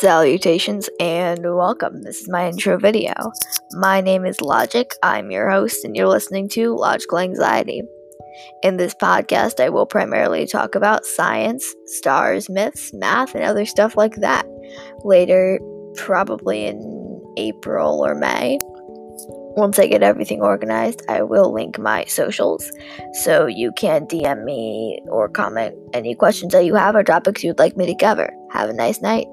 Salutations and welcome. This is my intro video. My name is Logic. I'm your host, and you're listening to Logical Anxiety. In this podcast, I will primarily talk about science, stars, myths, math, and other stuff like that. Later, probably in April or May, once I get everything organized, I will link my socials so you can DM me or comment any questions that you have or topics you'd like me to cover. Have a nice night.